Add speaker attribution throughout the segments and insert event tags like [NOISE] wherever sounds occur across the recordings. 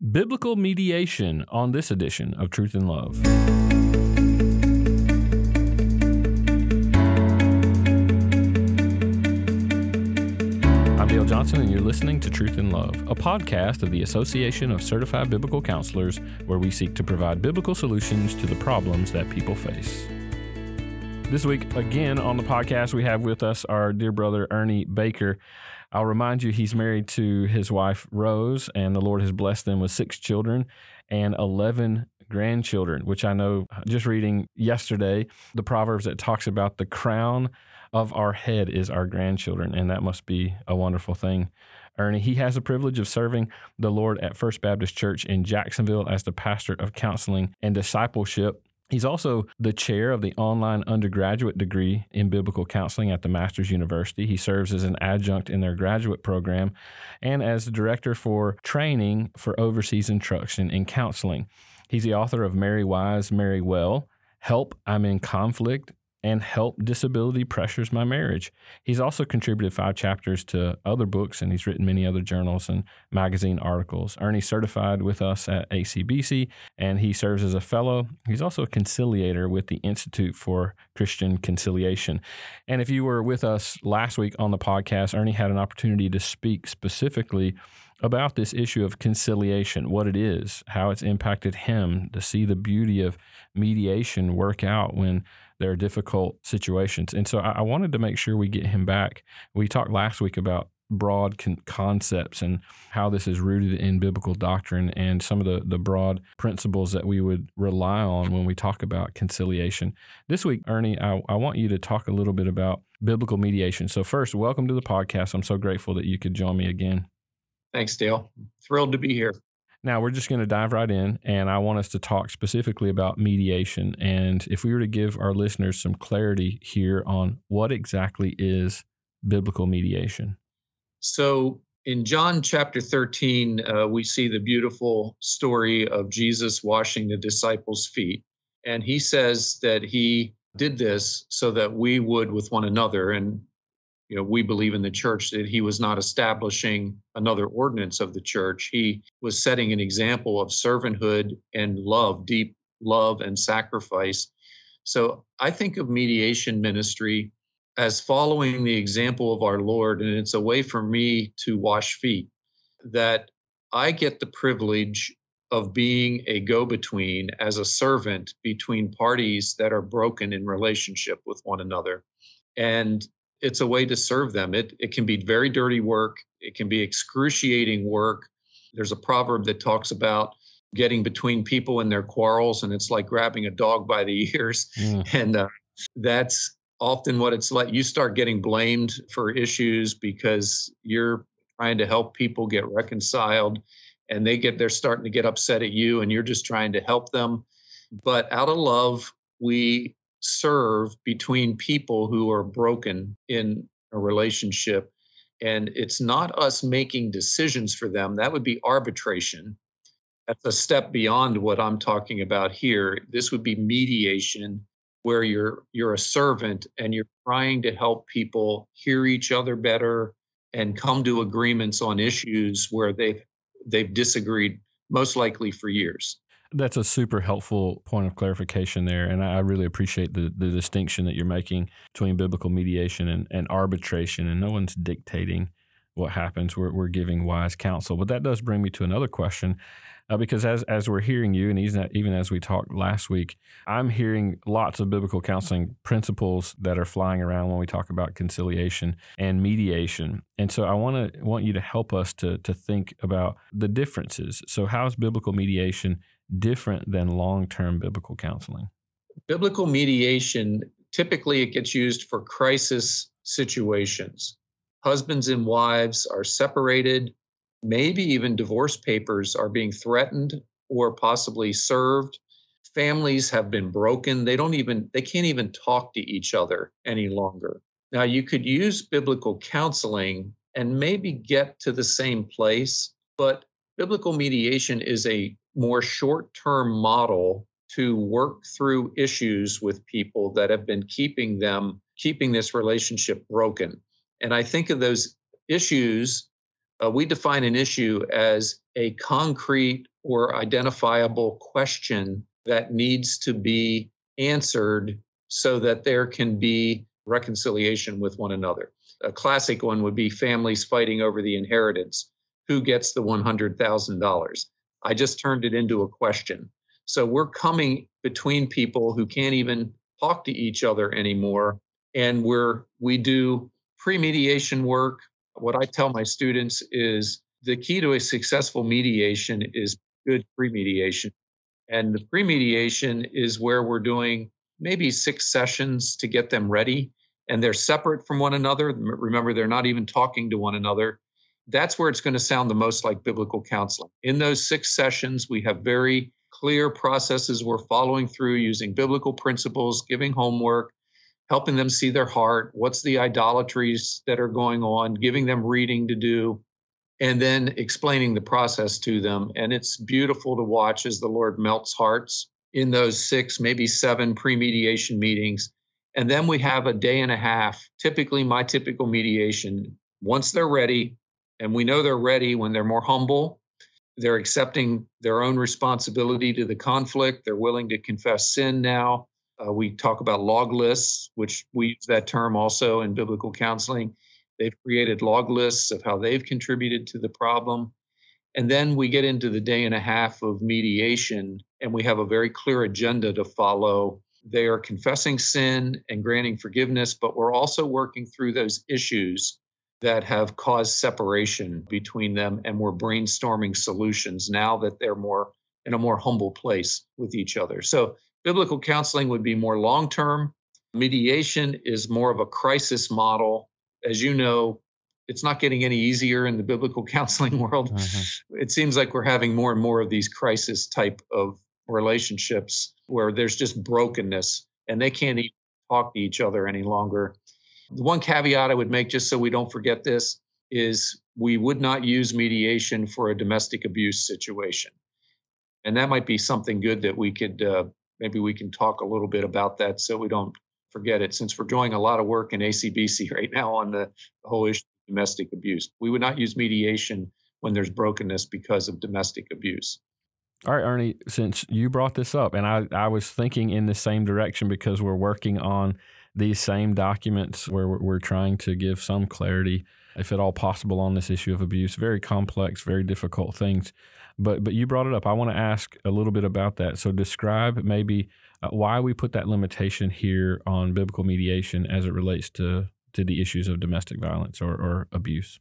Speaker 1: biblical mediation on this edition of Truth and Love. I'm Dale Johnson, and you're listening to Truth and Love, a podcast of the Association of Certified Biblical Counselors, where we seek to provide biblical solutions to the problems that people face. This week, again on the podcast, we have with us our dear brother Ernie Baker. I'll remind you, he's married to his wife, Rose, and the Lord has blessed them with six children and 11 grandchildren, which I know just reading yesterday, the Proverbs that talks about the crown of our head is our grandchildren, and that must be a wonderful thing. Ernie, he has the privilege of serving the Lord at First Baptist Church in Jacksonville as the pastor of counseling and discipleship. He's also the chair of the online undergraduate degree in biblical counseling at the Masters University. He serves as an adjunct in their graduate program and as the director for training for overseas instruction in counseling. He's the author of Marry Wise, Marry Well, Help, I'm in Conflict, and help disability pressures my marriage. He's also contributed five chapters to other books and he's written many other journals and magazine articles. Ernie's certified with us at ACBC and he serves as a fellow. He's also a conciliator with the Institute for Christian Conciliation. And if you were with us last week on the podcast, Ernie had an opportunity to speak specifically about this issue of conciliation, what it is, how it's impacted him, to see the beauty of mediation work out when there are difficult situations. And so I, I wanted to make sure we get him back. We talked last week about broad con- concepts and how this is rooted in biblical doctrine and some of the, the broad principles that we would rely on when we talk about conciliation. This week, Ernie, I, I want you to talk a little bit about biblical mediation. So, first, welcome to the podcast. I'm so grateful that you could join me again.
Speaker 2: Thanks, Dale. Thrilled to be here.
Speaker 1: Now, we're just going to dive right in, and I want us to talk specifically about mediation. And if we were to give our listeners some clarity here on what exactly is biblical mediation.
Speaker 2: So, in John chapter 13, uh, we see the beautiful story of Jesus washing the disciples' feet. And he says that he did this so that we would with one another. And you know, we believe in the church that he was not establishing another ordinance of the church. He was setting an example of servanthood and love, deep love and sacrifice. So I think of mediation ministry as following the example of our Lord, and it's a way for me to wash feet, that I get the privilege of being a go between as a servant between parties that are broken in relationship with one another. And it's a way to serve them. It it can be very dirty work. It can be excruciating work. There's a proverb that talks about getting between people in their quarrels, and it's like grabbing a dog by the [LAUGHS] ears. Mm. And uh, that's often what it's like. You start getting blamed for issues because you're trying to help people get reconciled, and they get they're starting to get upset at you, and you're just trying to help them. But out of love, we serve between people who are broken in a relationship. And it's not us making decisions for them. That would be arbitration. That's a step beyond what I'm talking about here. This would be mediation where you're you're a servant and you're trying to help people hear each other better and come to agreements on issues where they've they've disagreed most likely for years.
Speaker 1: That's a super helpful point of clarification there. And I really appreciate the, the distinction that you're making between biblical mediation and, and arbitration. And no one's dictating what happens. We're, we're giving wise counsel. But that does bring me to another question. Uh, because as, as we're hearing you, and even, even as we talked last week, I'm hearing lots of biblical counseling principles that are flying around when we talk about conciliation and mediation. And so I want to want you to help us to to think about the differences. So how is biblical mediation different than long term biblical counseling?
Speaker 2: Biblical mediation typically it gets used for crisis situations. Husbands and wives are separated, maybe even divorce papers are being threatened or possibly served. Families have been broken. They don't even they can't even talk to each other any longer. Now you could use biblical counseling and maybe get to the same place, but biblical mediation is a more short term model to work through issues with people that have been keeping them, keeping this relationship broken. And I think of those issues, uh, we define an issue as a concrete or identifiable question that needs to be answered so that there can be reconciliation with one another. A classic one would be families fighting over the inheritance. Who gets the $100,000? I just turned it into a question. So we're coming between people who can't even talk to each other anymore. And we're, we do pre mediation work. What I tell my students is the key to a successful mediation is good pre mediation. And the pre mediation is where we're doing maybe six sessions to get them ready. And they're separate from one another. Remember, they're not even talking to one another. That's where it's going to sound the most like biblical counseling. In those six sessions, we have very clear processes we're following through using biblical principles, giving homework, helping them see their heart, what's the idolatries that are going on, giving them reading to do, and then explaining the process to them. And it's beautiful to watch as the Lord melts hearts in those six, maybe seven pre mediation meetings. And then we have a day and a half, typically my typical mediation. Once they're ready, and we know they're ready when they're more humble, they're accepting their own responsibility to the conflict, they're willing to confess sin now. Uh, we talk about log lists, which we use that term also in biblical counseling. They've created log lists of how they've contributed to the problem. And then we get into the day and a half of mediation, and we have a very clear agenda to follow. They are confessing sin and granting forgiveness, but we're also working through those issues that have caused separation between them, and we're brainstorming solutions now that they're more in a more humble place with each other. So, biblical counseling would be more long term. Mediation is more of a crisis model as you know, it's not getting any easier in the biblical [LAUGHS] counseling world. Mm-hmm. It seems like we're having more and more of these crisis type of relationships where there's just brokenness and they can't even talk to each other any longer. The one caveat I would make, just so we don't forget this, is we would not use mediation for a domestic abuse situation. And that might be something good that we could uh, maybe we can talk a little bit about that so we don't forget it since we're doing a lot of work in ACBC [LAUGHS] right now on the whole issue of domestic abuse. We would not use mediation when there's brokenness because of domestic abuse.
Speaker 1: All right, Ernie, since you brought this up, and I, I was thinking in the same direction because we're working on these same documents where we're, trying to give some clarity, if at all possible, on this issue of abuse. Very complex, very difficult things. But, but you brought it up. I want to ask a little bit about that. So, describe maybe uh, why we put that limitation here on biblical mediation as it relates to to the issues of domestic violence or, or abuse.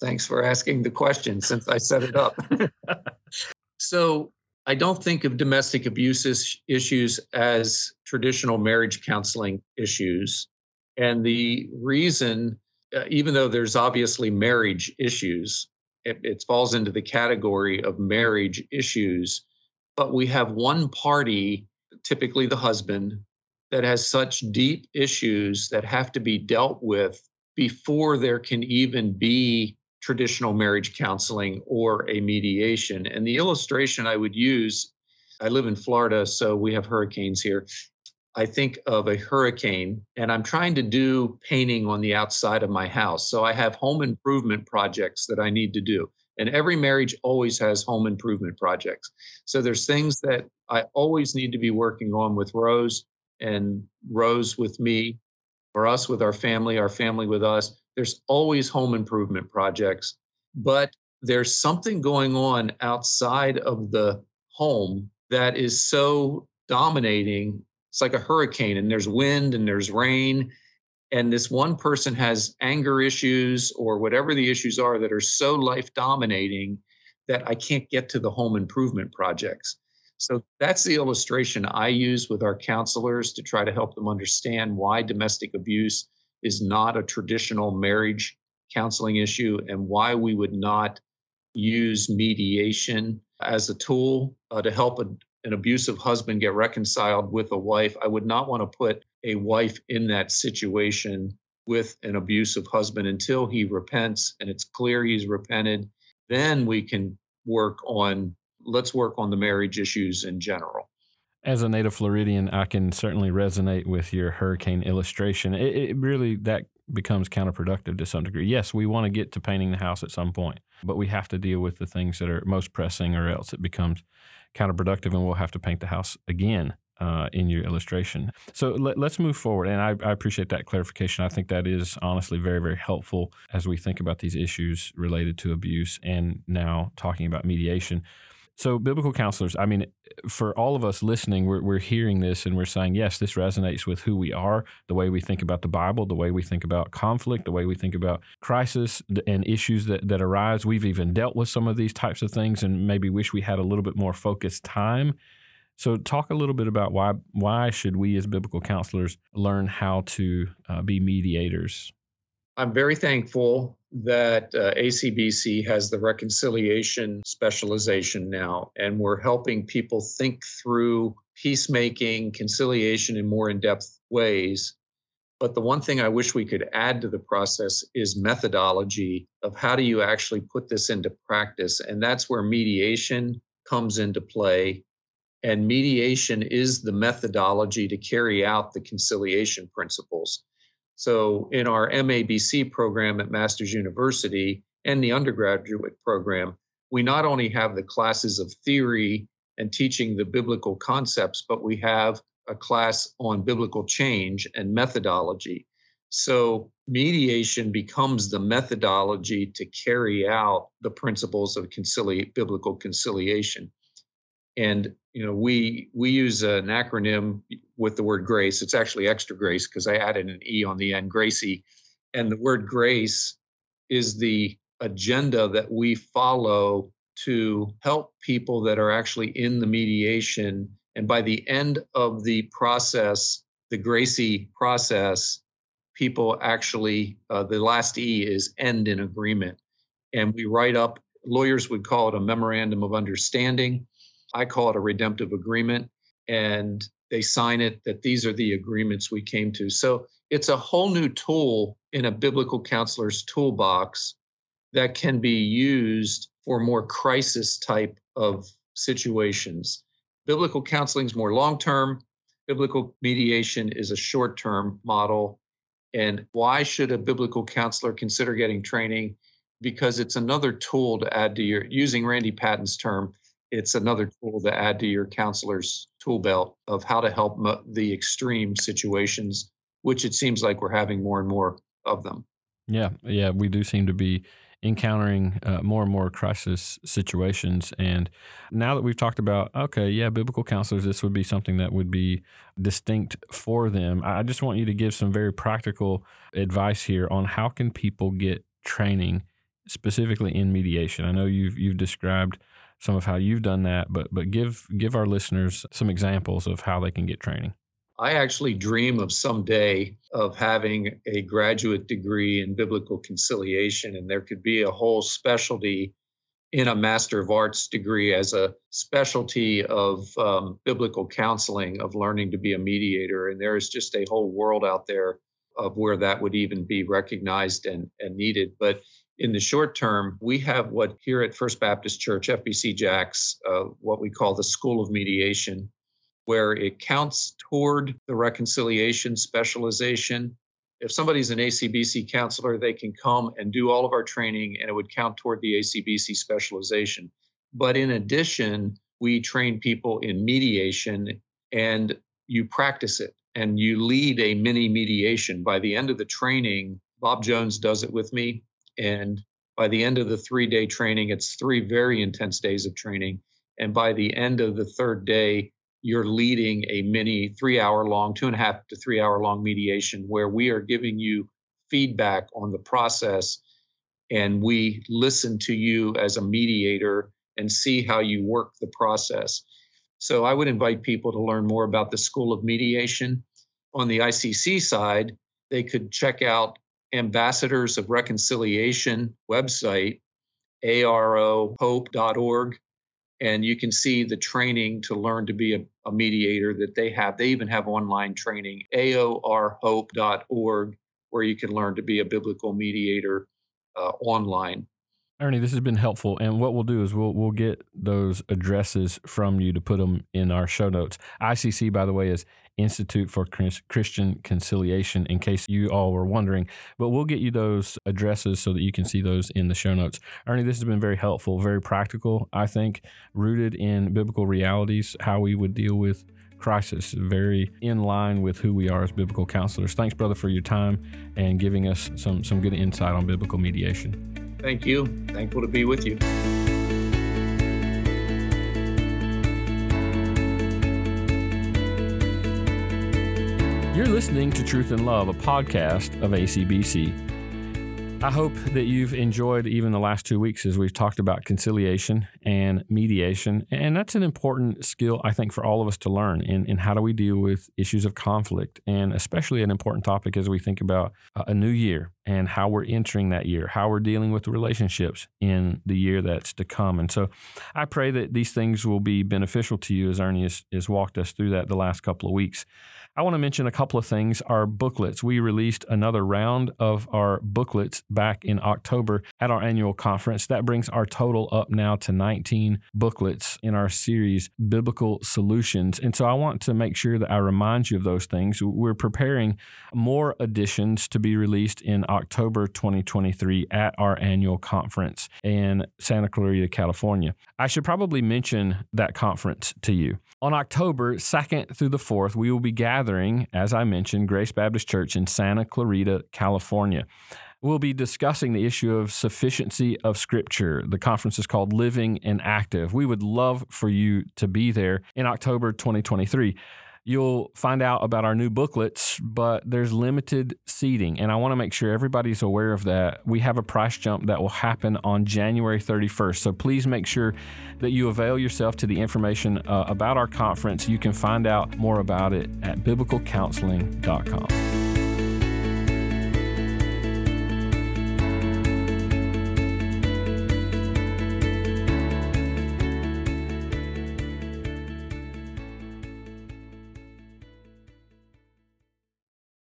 Speaker 2: Thanks for asking the question since I set it up. [LAUGHS] so I don't think of domestic abuse issues as traditional marriage counseling issues. And the reason, uh, even though there's obviously marriage issues, it, it falls into the category of marriage issues, but we have one party typically the husband, that has such deep issues that have to be dealt with before there can even be traditional marriage counseling or a mediation. And the illustration I would use I live in Florida, so we have hurricanes here. I think of a hurricane and I'm trying to do painting on the outside of my house. So I have home improvement projects that I need to do. And every marriage always has home improvement projects. So there's things that I always need to be working on with Rose and Rose with me, or us with our family, our family with us. There's always home improvement projects, but there's something going on outside of the home that is so dominating. It's like a hurricane, and there's wind and there's rain, and this one person has anger issues or whatever the issues are that are so life dominating that I can't get to the home improvement projects. So that's the illustration I use with our counselors to try to help them understand why domestic abuse is not a traditional marriage counseling issue and why we would not use mediation as a tool uh, to help a, an abusive husband get reconciled with a wife. I would not want to put a wife in that situation with an abusive husband until he repents and it's clear he's repented. Then we can work on, let's work on the marriage issues in general.
Speaker 1: As a native Floridian, I can certainly resonate with your hurricane illustration. It, it really, that becomes counterproductive to some degree. Yes, we want to get to painting the house at some point, but we have to deal with the things that are most pressing, or else it becomes counterproductive, and we'll have to paint the house again. Uh, in your illustration. So let, us move forward. And I, I, appreciate that clarification. I think that is honestly very, very helpful as we think about these issues related to abuse and now talking about mediation. So, biblical counselors, I mean, for all of us listening, we're, we're hearing this and we're saying, yes, this resonates with who we are, the way we think about the Bible, the way we think about conflict, the way we think about crisis and issues that, that arise. We've even dealt with some of these types of things and maybe wish we had a little bit more focused time. So, talk a little bit about why why should we as biblical counselors learn how to uh, be mediators?
Speaker 2: I'm very thankful that uh, ACBC has the reconciliation specialization now, and we're helping people think through peacemaking, conciliation in more in depth ways. But the one thing I wish we could add to the process is methodology of how do you actually put this into practice. And that's where mediation comes into play. And mediation is the methodology to carry out the conciliation principles. So in our MABC program at Masters University and the undergraduate program, we not only have the classes of theory and teaching the biblical concepts, but we have a class on biblical change and methodology. So mediation becomes the methodology to carry out the principles of concili- biblical conciliation. And you know, we we use an acronym with the word grace. It's actually extra grace because I added an E on the end, Gracie. And the word grace is the agenda that we follow to help people that are actually in the mediation. And by the end of the process, the Gracie process, people actually, uh, the last E is end in agreement. And we write up, lawyers would call it a memorandum of understanding. I call it a redemptive agreement. And they sign it that these are the agreements we came to. So it's a whole new tool in a biblical counselor's toolbox that can be used for more crisis type of situations. Biblical counseling is more long term, biblical mediation is a short term model. And why should a biblical counselor consider getting training? Because it's another tool to add to your, using Randy Patten's term, it's another tool to add to your counselor's tool belt of how to help mo- the extreme situations, which it seems like we're having more and more of them.
Speaker 1: Yeah, yeah, we do seem to be encountering uh, more and more crisis situations. And now that we've talked about, okay, yeah, biblical counselors, this would be something that would be distinct for them. I just want you to give some very practical advice here on how can people get training specifically in mediation. I know you've you've described some of how you've done that, but but give give our listeners some examples of how they can get training.
Speaker 2: I actually dream of someday of having a graduate degree in biblical conciliation, and there could be a whole specialty in a Master of Arts degree as a specialty of um, biblical counseling, of learning to be a mediator. And there is just a whole world out there of where that would even be recognized and, and needed. But in the short term, we have what here at First Baptist Church, FBC Jax, uh, what we call the School of Mediation, where it counts toward the reconciliation specialization. If somebody's an ACBC counselor, they can come and do all of our training and it would count toward the ACBC specialization. But in addition, we train people in mediation and you practice it and you lead a mini mediation. By the end of the training, Bob Jones does it with me. And by the end of the three day training, it's three very intense days of training. And by the end of the third day, you're leading a mini three hour long, two and a half to three hour long mediation where we are giving you feedback on the process and we listen to you as a mediator and see how you work the process. So I would invite people to learn more about the School of Mediation. On the ICC side, they could check out Ambassadors of Reconciliation website, aorhope.org, and you can see the training to learn to be a, a mediator that they have. They even have online training, aorhope.org, where you can learn to be a biblical mediator uh, online.
Speaker 1: Ernie, this has been helpful, and what we'll do is we'll we'll get those addresses from you to put them in our show notes. ICC, by the way, is Institute for Christian Conciliation, in case you all were wondering. But we'll get you those addresses so that you can see those in the show notes. Ernie, this has been very helpful, very practical. I think rooted in biblical realities, how we would deal with crisis, very in line with who we are as biblical counselors. Thanks, brother, for your time and giving us some some good insight on biblical mediation.
Speaker 2: Thank you. Thankful to be with you.
Speaker 1: You're listening to Truth and Love, a podcast of ACBC. I hope that you've enjoyed even the last two weeks as we've talked about conciliation and mediation. And that's an important skill, I think, for all of us to learn in, in how do we deal with issues of conflict, and especially an important topic as we think about a new year and how we're entering that year, how we're dealing with relationships in the year that's to come. And so I pray that these things will be beneficial to you as Ernie has, has walked us through that the last couple of weeks. I want to mention a couple of things. Our booklets. We released another round of our booklets back in October at our annual conference. That brings our total up now to 19 booklets in our series, Biblical Solutions. And so I want to make sure that I remind you of those things. We're preparing more editions to be released in October 2023 at our annual conference in Santa Clarita, California. I should probably mention that conference to you. On October 2nd through the 4th, we will be gathering, as I mentioned, Grace Baptist Church in Santa Clarita, California. We'll be discussing the issue of sufficiency of Scripture. The conference is called Living and Active. We would love for you to be there in October 2023 you'll find out about our new booklets, but there's limited seating. And I want to make sure everybody's aware of that. We have a price jump that will happen on January 31st. So please make sure that you avail yourself to the information uh, about our conference. You can find out more about it at biblicalcounseling.com.